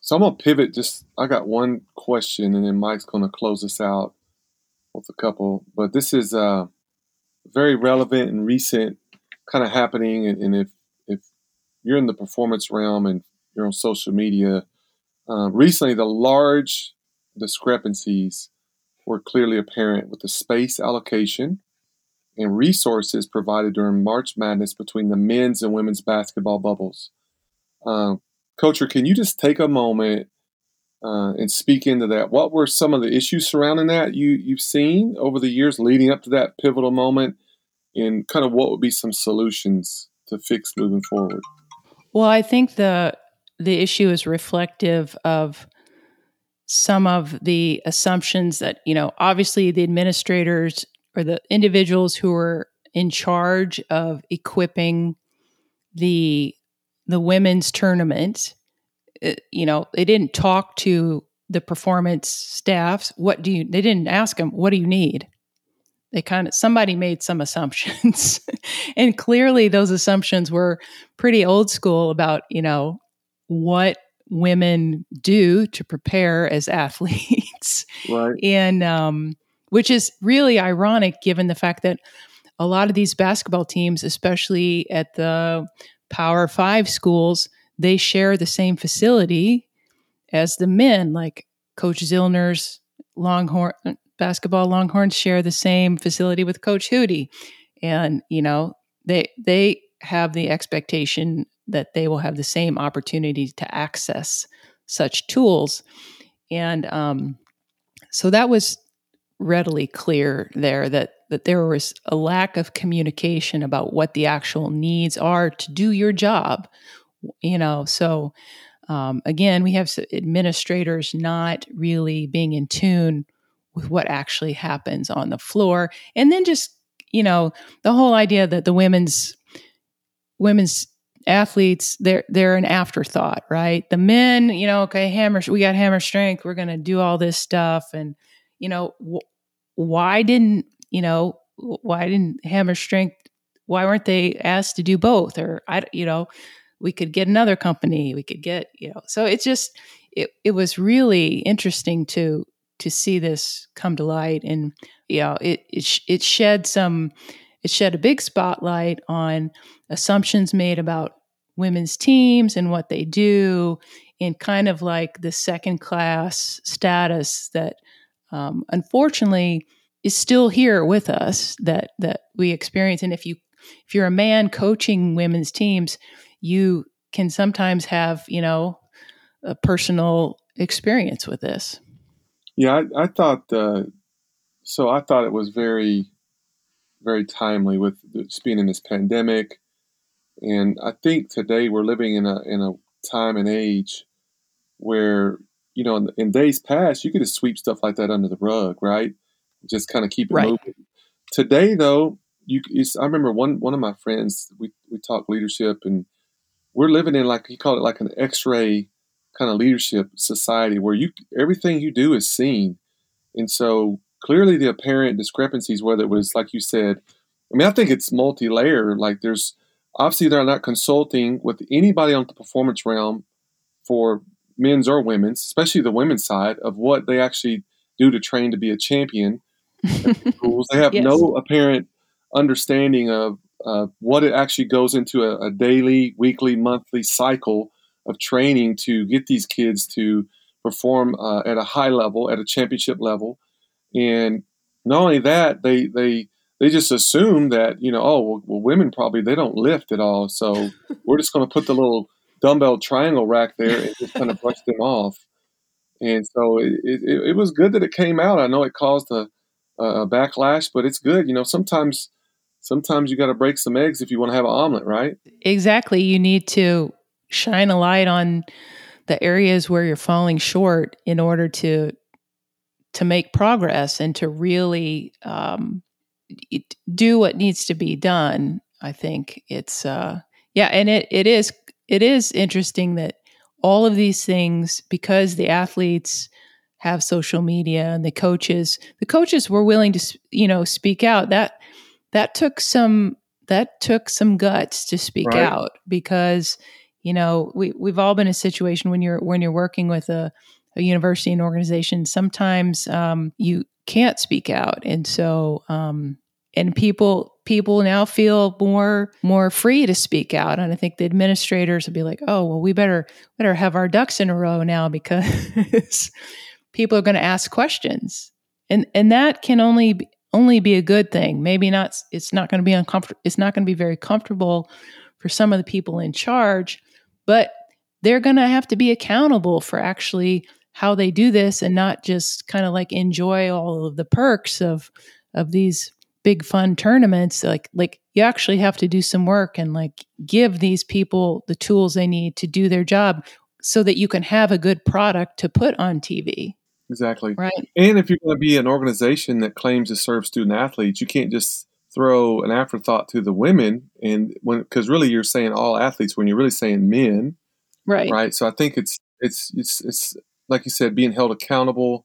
so i'm gonna pivot just i got one question and then mike's gonna close us out with a couple but this is uh very relevant and recent kind of happening and, and if if you're in the performance realm and you're on social media uh, recently, the large discrepancies were clearly apparent with the space allocation and resources provided during March Madness between the men's and women's basketball bubbles. Uh, Coacher, can you just take a moment uh, and speak into that. What were some of the issues surrounding that you you've seen over the years leading up to that pivotal moment, and kind of what would be some solutions to fix moving forward? Well, I think the the issue is reflective of some of the assumptions that you know obviously the administrators or the individuals who are in charge of equipping the the women's tournament uh, you know they didn't talk to the performance staffs. What do you they didn't ask them what do you need? They kind of somebody made some assumptions. And clearly those assumptions were pretty old school about you know what women do to prepare as athletes. Right. And um, which is really ironic given the fact that a lot of these basketball teams especially at the power five schools they share the same facility as the men like coach zillner's longhorn basketball Longhorns share the same facility with Coach Hootie, and you know they they have the expectation that they will have the same opportunity to access such tools, and um, so that was readily clear there that that there was a lack of communication about what the actual needs are to do your job you know? So um, again we have administrators not really being in tune with what actually happens on the floor. And then just you know the whole idea that the women's women's athletes they're they're an afterthought right? The men you know okay hammer we got hammer strength we're going to do all this stuff. And you know why didn't you know why didn't hammer strength why weren't they asked to do both? Or i you know we could get another company we could get you know. So it's just it, it was really interesting to to see this come to light. And you know it it, it shed some it shed a big spotlight on assumptions made about women's teams and what they do in kind of like the second class status that um, unfortunately is still here with us that that we experience and if you if you're a man coaching women's teams you can sometimes have you know a personal experience with this yeah, I, I thought uh, so. I thought it was very, very timely with just being in this pandemic, and I think today we're living in a in a time and age where you know in, in days past you could just sweep stuff like that under the rug, right? Just kind of keep it right. moving. Today, though, you I remember one one of my friends we we talk leadership and we're living in like he called it like an X-ray kind of leadership society where you everything you do is seen, and so clearly the apparent discrepancies, whether it was like you said, I mean, I think it's multi-layer. Like there's obviously they're not consulting with anybody on the performance realm for men's or women's, especially the women's side of what they actually do to train to be a champion. they have yes. no apparent understanding of uh, what it actually goes into a, a, daily, weekly, monthly cycle of training to get these kids to perform uh, at a high level, at a championship level. And not only that, they they they just assume that you know, oh well, well women probably they don't lift at all, so we're just going to put the little dumbbell triangle rack there and just kind of brushed them off. And so it, it, it, was good that it came out. I know it caused a, a backlash, but it's good. You know, sometimes sometimes you got to break some eggs if you want to have an omelet, right? Exactly. You need to shine a light on the areas where you're falling short in order to to make progress and to really um, do what needs to be done. I think it's uh, yeah, and it it is it is interesting that all of these things because the athletes have social media and the coaches the coaches were willing to you know speak out that that took some that took some guts to speak right. out because you know we, we've all been in a situation when you're when you're working with a, a university and organization sometimes um, you can't speak out and so um, and people people now feel more more free to speak out. And i think the administrators will be like oh well we better better have our ducks in a row now because people are going to ask questions. And and that can only be, only be a good thing. Maybe not it's not going to be uncomfortable it's not going to be very comfortable for some of the people in charge but they're going to have to be accountable for actually how they do this and not just kind of like enjoy all of the perks of of these big fun tournaments like like you actually have to do some work and like give these people the tools they need to do their job so that you can have a good product to put on TV. Exactly. Right. And if you're going to be an organization that claims to serve student athletes, you can't just throw an afterthought to the women and when because really you're saying all athletes when you're really saying men. Right. Right. So I think it's it's it's it's like you said, being held accountable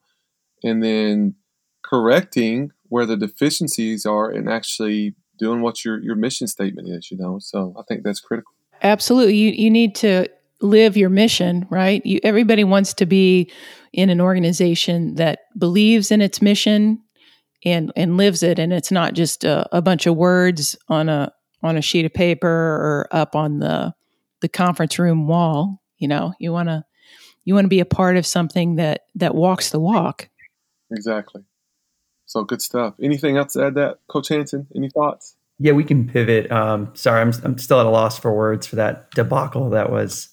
and then correcting where the deficiencies are and actually doing what your your mission statement is, you know. So I think that's critical. Absolutely. You you need to live your mission, right? You, everybody wants to be in an organization that believes in its mission and and lives it, and it's not just a, a bunch of words on a on a sheet of paper or up on the the conference room wall. You know, you want to you want to be a part of something that that walks the walk. Exactly. So good stuff. Anything else to add that, Coach Hanson? Any thoughts? Yeah, we can pivot. Um, sorry, I'm I'm still at a loss for words for that debacle that was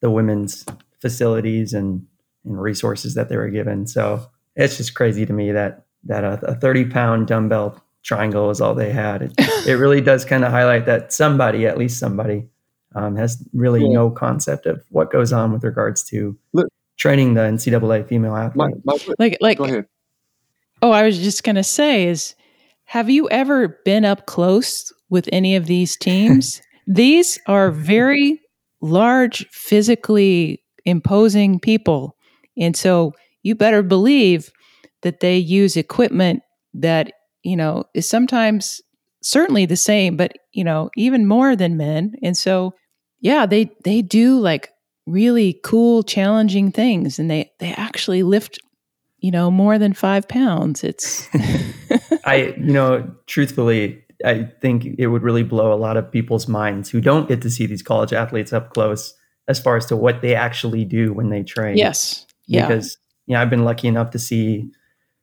the women's facilities and, and resources that they were given. So it's just crazy to me that that a, a 30 pound dumbbell triangle is all they had. It, it really does kind of highlight that somebody, at least somebody, um, has really yeah. no concept of what goes on with regards to Look, training the NCAA female athlete. My, my, like, like, go ahead. Oh, I was just going to say is, have you ever been up close with any of these teams? these are very large, physically imposing people. And so you better believe that they use equipment that, you know, is sometimes certainly the same, but, you know, even more than men. And so, yeah, they, they do like really cool, challenging things and they, they actually lift, you know, more than five pounds. It's, I, you know, truthfully, I think it would really blow a lot of people's minds who don't get to see these college athletes up close as far as to what they actually do when they train. Yes. Yeah. Because you know, I've been lucky enough to see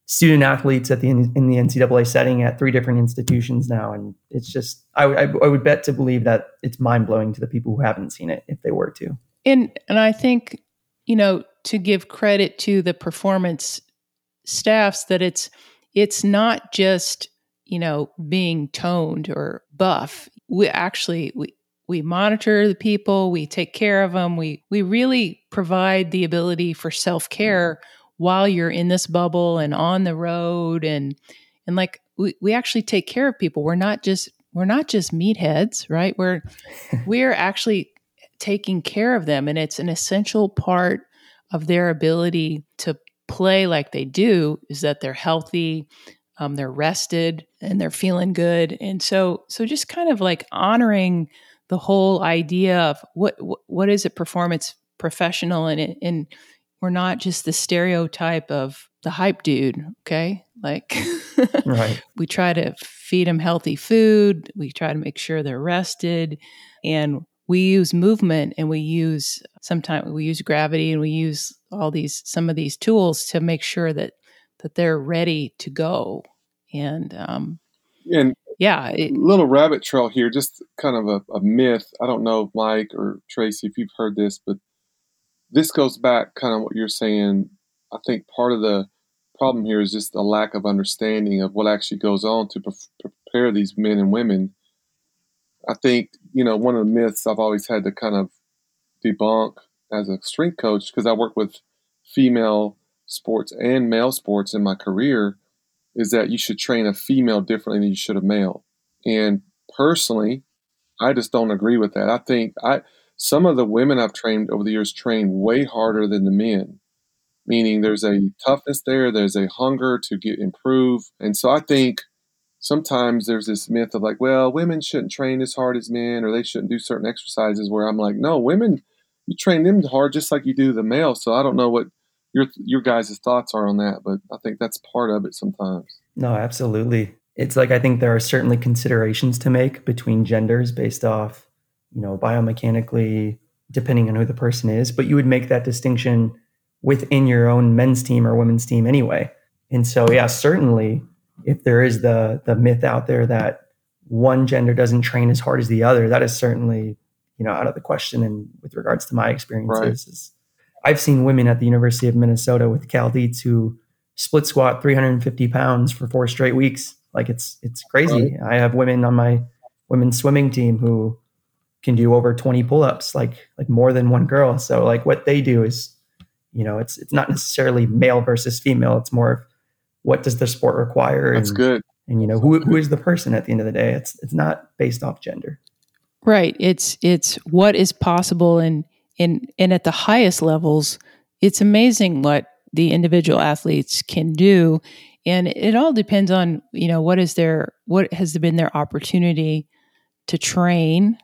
student athletes at the in the NCAA setting at three different institutions now, and it's just I, I, I would bet to believe that it's mind blowing to the people who haven't seen it if they were to. And and I think you know to give credit to the performance staffs that it's it's not just you know, being toned or buff. We actually we we monitor the people, we take care of them. We we really provide the ability for self-care while you're in this bubble and on the road and and like we, we actually take care of people. We're not just we're not just meatheads, right? We're we're actually taking care of them and it's an essential part of their ability to play like they do is that they're healthy, um, they're rested and they're feeling good. And so so just kind of like honoring the whole idea of what what, is a performance professional? And it, and we're not just the stereotype of the hype dude okay? Like right. we try to feed them healthy food. We try to make sure they're rested. And we use movement and we use sometimes we use gravity and we use all these some of these tools to make sure that that they're ready to go. And um, and yeah, it, little rabbit trail here, just kind of a, a myth. I don't know, Mike or Tracy, if you've heard this, but this goes back kind of what you're saying. I think part of the problem here is just a lack of understanding of what actually goes on to pre- prepare these men and women. I think, you know, one of the myths I've always had to kind of debunk as a strength coach, because I work with female sports and male sports in my career is that you should train a female differently than you should a male. And personally, I just don't agree with that. I think I some of the women I've trained over the years train way harder than the men. Meaning there's a toughness there, there's a hunger to get improve. And so I think sometimes there's this myth of like, well, women shouldn't train as hard as men or they shouldn't do certain exercises where I'm like, no, women you train them hard just like you do the male. So I don't know what your your guys' thoughts are on that, but I think that's part of it sometimes. No, absolutely. It's like I think there are certainly considerations to make between genders based off, you know, biomechanically, depending on who the person is, but you would make that distinction within your own men's team or women's team anyway. And so yeah, certainly if there is the the myth out there that one gender doesn't train as hard as the other, that is certainly, you know, out of the question and with regards to my experiences right. I've seen women at the University of Minnesota with Cal Dietz who split squat 350 pounds for four straight weeks. Like it's it's crazy. Right. I have women on my women's swimming team who can do over 20 pull-ups, like like more than one girl. So like what they do is, you know, it's it's not necessarily male versus female. It's more of what does the sport require. That's and, good. And you know who who is the person at the end of the day. It's it's not based off gender. Right. It's it's what is possible and and and at the highest levels, it's amazing what the individual athletes can do and it all depends on you know what is their what has been their opportunity to train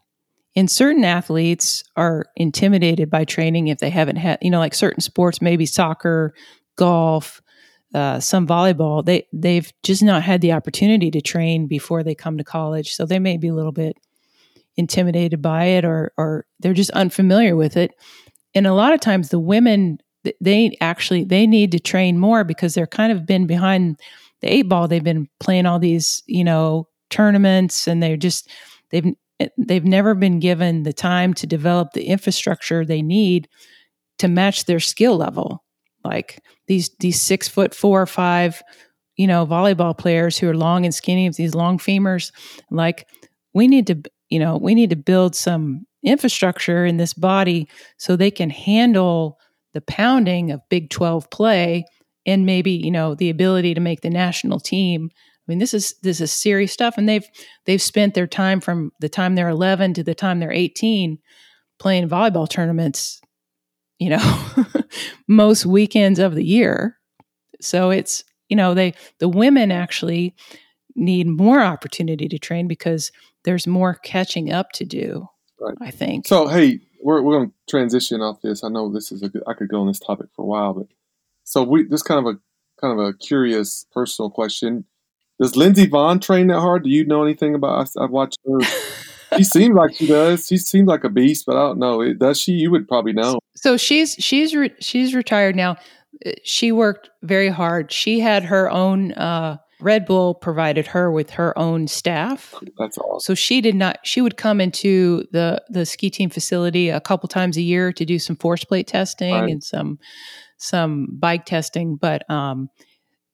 and certain athletes are intimidated by training if they haven't had you know like certain sports maybe soccer golf uh, some volleyball they they've just not had the opportunity to train before they come to college. So they may be a little bit intimidated by it or or they're just unfamiliar with it. And a lot of times the women they actually they need to train more because they're kind of been behind the eight ball. They've been playing all these you know tournaments and they're just they've they've never been given the time to develop the infrastructure they need to match their skill level like these these six foot four or five you know volleyball players who are long and skinny with these long femurs like we need to you know we need to build some infrastructure in this body so they can handle the pounding of Big 12 play and maybe, you know, the ability to make the national team. I mean, this is this is serious stuff and they've they've spent their time from the time they're 11 to the time they're 18 playing volleyball tournaments, you know, most weekends of the year. So it's, you know, they the women actually need more opportunity to train because there's more catching up to do. Right. I think. So, hey, we're we're going to transition off this. I know this is a good, I could go on this topic for a while, but so we this kind of a kind of a curious personal question. Does Lindsey Vonn train that hard? Do you know anything about? I, I've watched her. she seems like she does. She seems like a beast, but I don't know. Does she? You would probably know. So she's she's re- she's retired now. Uh, she worked very hard. She had her own uh, Red Bull provided her with her own staff. That's awesome. So she did not. She would come into the the ski team facility a couple times a year to do some force plate testing right. and some some bike testing. But um,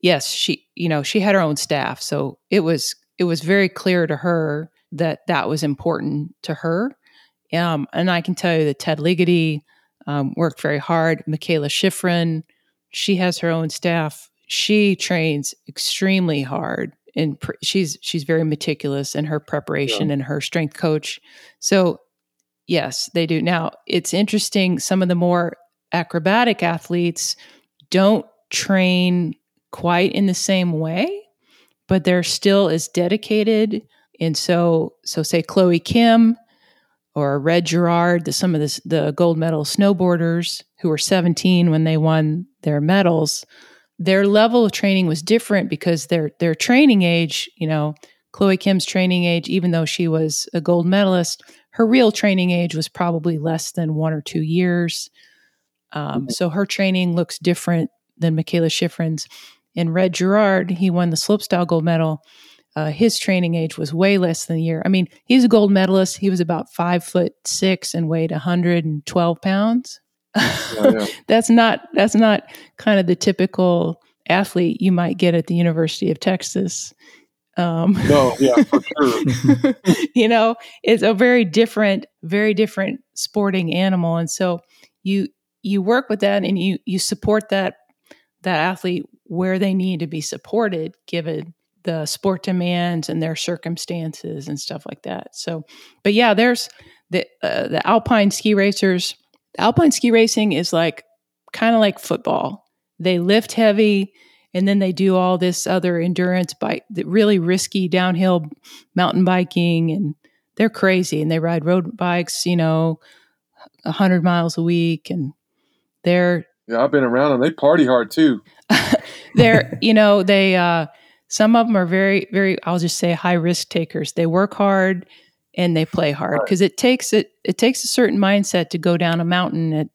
yes, she you know she had her own staff, so it was it was very clear to her that that was important to her. Um, and I can tell you that Ted Ligety um, worked very hard. Mikaela Shiffrin, she has her own staff she trains extremely hard and pr- she's she's very meticulous in her preparation yeah. and her strength coach. So yes, they do. Now, it's interesting some of the more acrobatic athletes don't train quite in the same way, but they're still as dedicated. And so so say Chloe Kim or Red Gerard, the, some of the, the gold medal snowboarders who were 17 when they won their medals, their level of training was different because their their training age, you know, Chloe Kim's training age, even though she was a gold medalist, her real training age was probably less than one or two years. Um, mm-hmm. So her training looks different than Mikaela Shiffrin's. And Red Gerard, he won the slopestyle gold medal. Uh, his training age was way less than a year. I mean, he's a gold medalist. He was about five foot six and weighed 112 pounds yeah, that's not that's not kind of the typical athlete you might get at the University of Texas. Um, no, yeah, for sure. you know, it's a very different, very different sporting animal, and so you you work with that and you you support that that athlete where they need to be supported given the sport demands and their circumstances and stuff like that. So, but yeah, there's the uh, the alpine ski racers alpine ski racing is like kind of like football. They lift heavy and then they do all this other endurance bike, really risky downhill mountain biking, and they're crazy. And they ride road bikes, you know, a hundred miles a week, and they're yeah, I've been around them. They party hard too. they're you know they uh, some of them are very very I'll just say high risk takers. They work hard and they play hard because right. it takes it it takes a certain mindset to go down a mountain at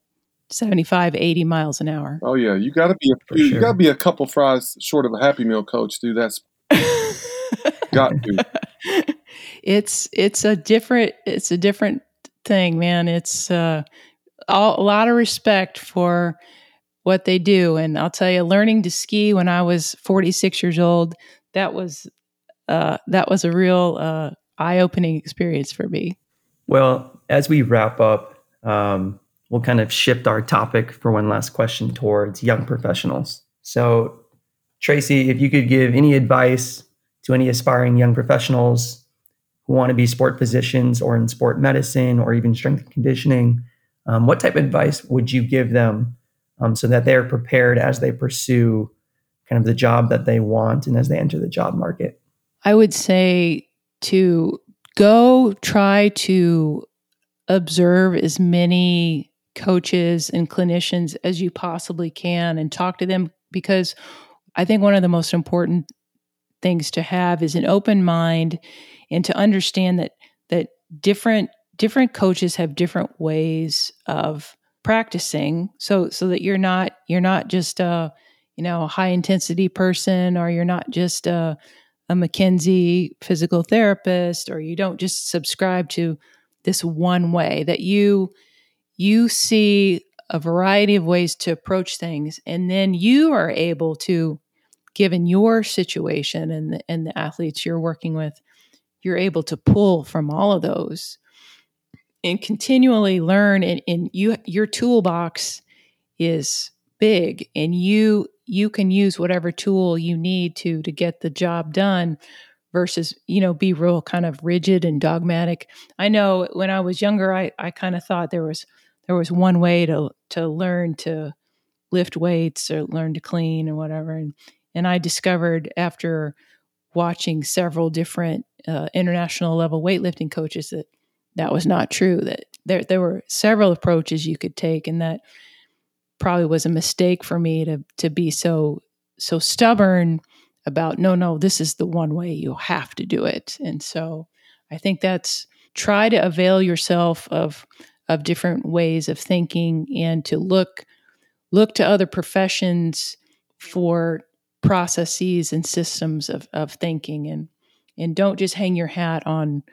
75 80 miles an hour oh yeah you got to be a, you, sure. got to be a couple fries short of a happy meal coach do that got to it's it's a different it's a different thing man it's uh all, a lot of respect for what they do. And I'll tell you, learning to ski when I was 46 years old, that was uh, that was a real uh, eye-opening experience for me. Well, as we wrap up, um, we'll kind of shift our topic for one last question towards young professionals. So, Tracy, if you could give any advice to any aspiring young professionals who want to be sport physicians or in sport medicine or even strength and conditioning, um, what type of advice would you give them um, so that they're prepared as they pursue kind of the job that they want and as they enter the job market? I would say to go try to observe as many coaches and clinicians as you possibly can and talk to them because I think one of the most important things to have is an open mind and to understand that that different different coaches have different ways of practicing so so that you're not you're not just a you know a high intensity person or you're not just a a McKenzie physical therapist or you don't just subscribe to this one way that you you see a variety of ways to approach things and then you are able to given your situation and the, and the athletes you're working with you're able to pull from all of those and continually learn and, and you your toolbox is big and you you can use whatever tool you need to to get the job done versus you know be real kind of rigid and dogmatic. I know when i was younger i i kind of thought there was there was one way to to learn to lift weights or learn to clean or whatever and and i discovered after watching several different uh, international level weightlifting coaches that that was not true that there there were several approaches you could take and that probably was a mistake for me to to be so so stubborn about no no this is the one way you have to do it. And so i think that's try to avail yourself of of different ways of thinking and to look look to other professions for processes and systems of, of thinking and and don't just hang your hat on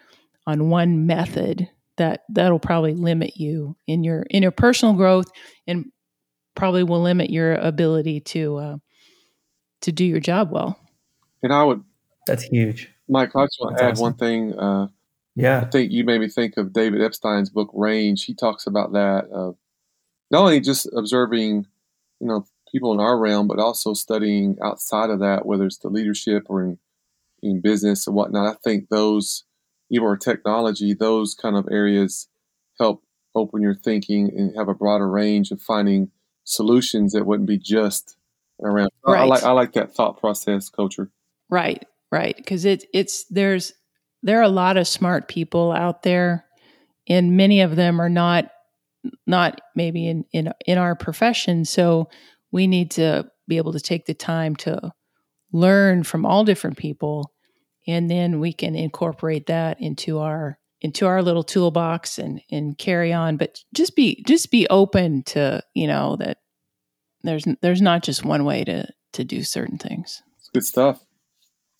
on one method that that'll probably limit you in your in your personal growth and probably will limit your ability to uh, to do your job well. And I would. That's huge, Mike. I just want to add awesome. one thing. Uh, yeah, I think you made me think of David Epstein's book Range. He talks about that. Uh, not only just observing, you know, people in our realm, but also studying outside of that, whether it's the leadership or in in business and whatnot. I think those, even technology, those kind of areas help open your thinking and have a broader range of finding solutions that wouldn't be just around. Right. I, like I like that thought process culture. Right, right. Because it it's there's there are a lot of smart people out there, and many of them are not not maybe in in in our profession. So we need to be able to take the time to learn from all different people, and then we can incorporate that into our into our little toolbox and and carry on. But just be just be open to you know that there's there's not just one way to to do certain things. It's good stuff.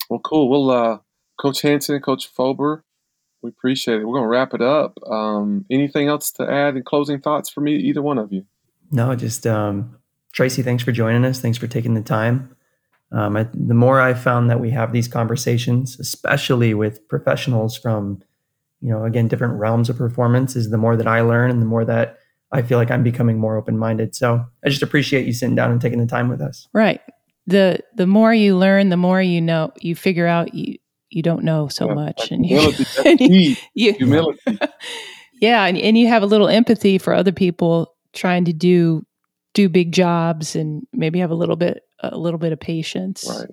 Well cool. Well uh coach hanson coach fober we appreciate it. We're going to wrap it up. Um anything else to add in closing thoughts for me either one of you? No just um tracy thanks for joining us. Thanks for taking the time um, I, the more I've found that we have these conversations, especially with professionals from you know, again, different realms of performance is the more that I learn and the more that I feel like I'm becoming more open minded. So I just appreciate you sitting down and taking the time with us. Right. The the more you learn, the more you know. You figure out you you don't know so yeah, much, and humility. You, and you, you, humility. yeah, and, and you have a little empathy for other people trying to do do big jobs, and maybe have a little bit a little bit of patience. Right.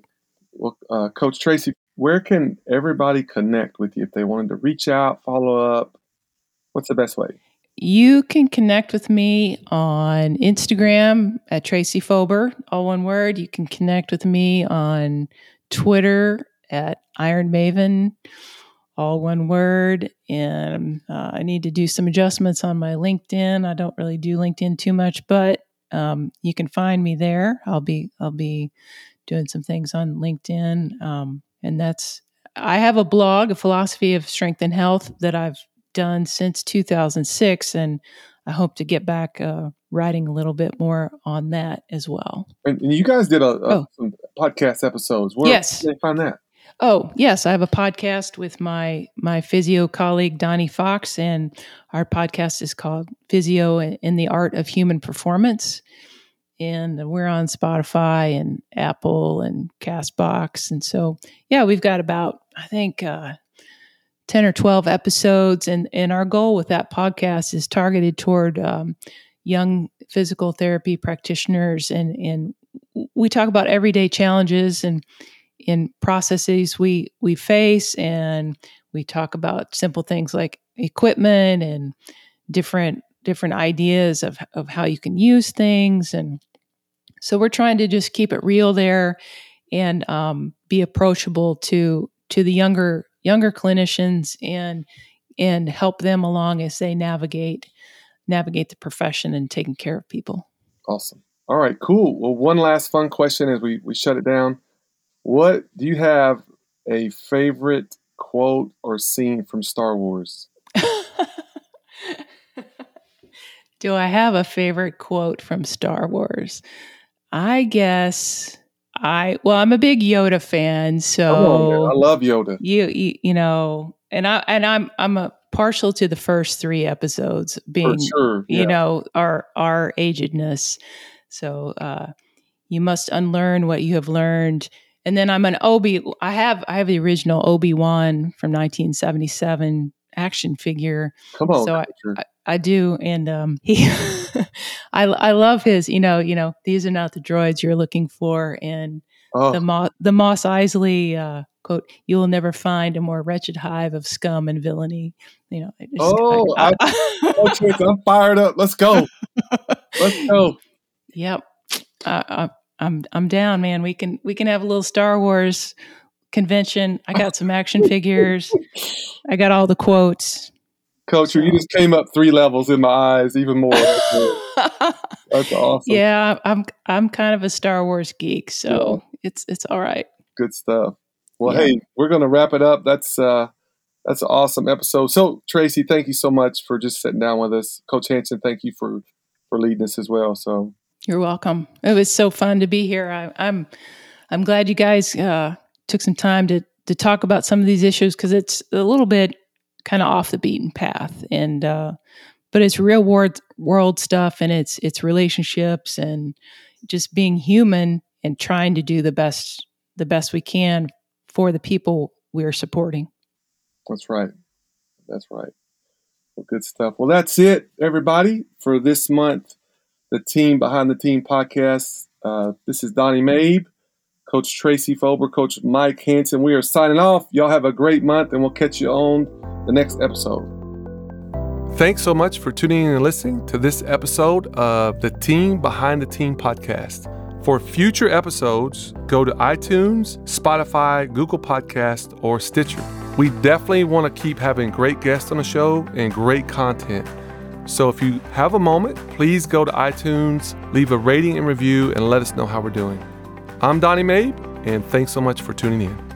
Well, uh, Coach Tracy, where can everybody connect with you if they wanted to reach out, follow up? What's the best way? You can connect with me on Instagram at Tracy Fober, all one word. You can connect with me on Twitter at Iron Maven, all one word. And uh, I need to do some adjustments on my LinkedIn. I don't really do LinkedIn too much, but um, you can find me there. I'll be I'll be doing some things on LinkedIn. Um, and that's, I have a blog, a philosophy of strength and health that I've done since 2006. And I hope to get back uh, writing a little bit more on that as well. And, and you guys did a, a oh. some podcast episodes. Where yes, they find that. Oh yes, I have a podcast with my my physio colleague Donnie Fox, and our podcast is called Physio in the Art of Human Performance. And we're on Spotify and Apple and Castbox, and so yeah, we've got about I think uh, ten or twelve episodes, and and our goal with that podcast is targeted toward um, young physical therapy practitioners, and and we talk about everyday challenges and in processes we we face and we talk about simple things like equipment and different different ideas of of how you can use things. And so we're trying to just keep it real there and um, be approachable to to the younger younger clinicians and and help them along as they navigate navigate the profession and taking care of people. Awesome. All right cool. Well one last fun question as we we shut it down what do you have a favorite quote or scene from Star Wars? do I have a favorite quote from Star Wars? I guess I well, I'm a big Yoda fan, so I love Yoda. You, you, you know, and I and I'm I'm a partial to the first three episodes being sure, yeah. you know our our agedness. So uh, you must unlearn what you have learned and then I'm an Obi. I have I have the original Obi Wan from 1977 action figure. Come on, so I, I, I, do, and um, he, I I love his. You know, you know, these are not the droids you're looking for, and oh. the Mo- the Mos Eisley uh, quote: "You will never find a more wretched hive of scum and villainy." You know. Just, oh, I, I, I'm fired up. Let's go. Let's go. Yep. Uh, I'm I'm down, man. We can we can have a little Star Wars convention. I got some action figures. I got all the quotes. Coach, so. you just came up three levels in my eyes, even more. That's, awesome. Yeah, I'm I'm kind of a Star Wars geek, so yeah. it's it's all right. Good stuff. Well, yeah. hey, we're gonna wrap it up. That's uh that's an awesome episode. So Tracy, thank you so much for just sitting down with us. Coach Hanson, thank you for for leading us as well. So you're welcome. It was so fun to be here. I, am I'm, I'm glad you guys uh, took some time to to talk about some of these issues because it's a little bit kind of off the beaten path, and uh, but it's real world world stuff, and it's it's relationships and just being human and trying to do the best the best we can for the people we're supporting. That's right. That's right. Well, good stuff. Well, that's it, everybody, for this month the team behind the team podcast. Uh, this is Donnie Mabe, Coach Tracy Fober, Coach Mike Hanson. We are signing off. Y'all have a great month, and we'll catch you on the next episode. Thanks so much for tuning in and listening to this episode of the Team Behind the Team podcast. For future episodes, go to iTunes, Spotify, Google Podcast, or Stitcher. We definitely want to keep having great guests on the show and great content. So if you have a moment, please go to iTunes, leave a rating and review, and let us know how we're doing. I'm Donnie Mabe, and thanks so much for tuning in.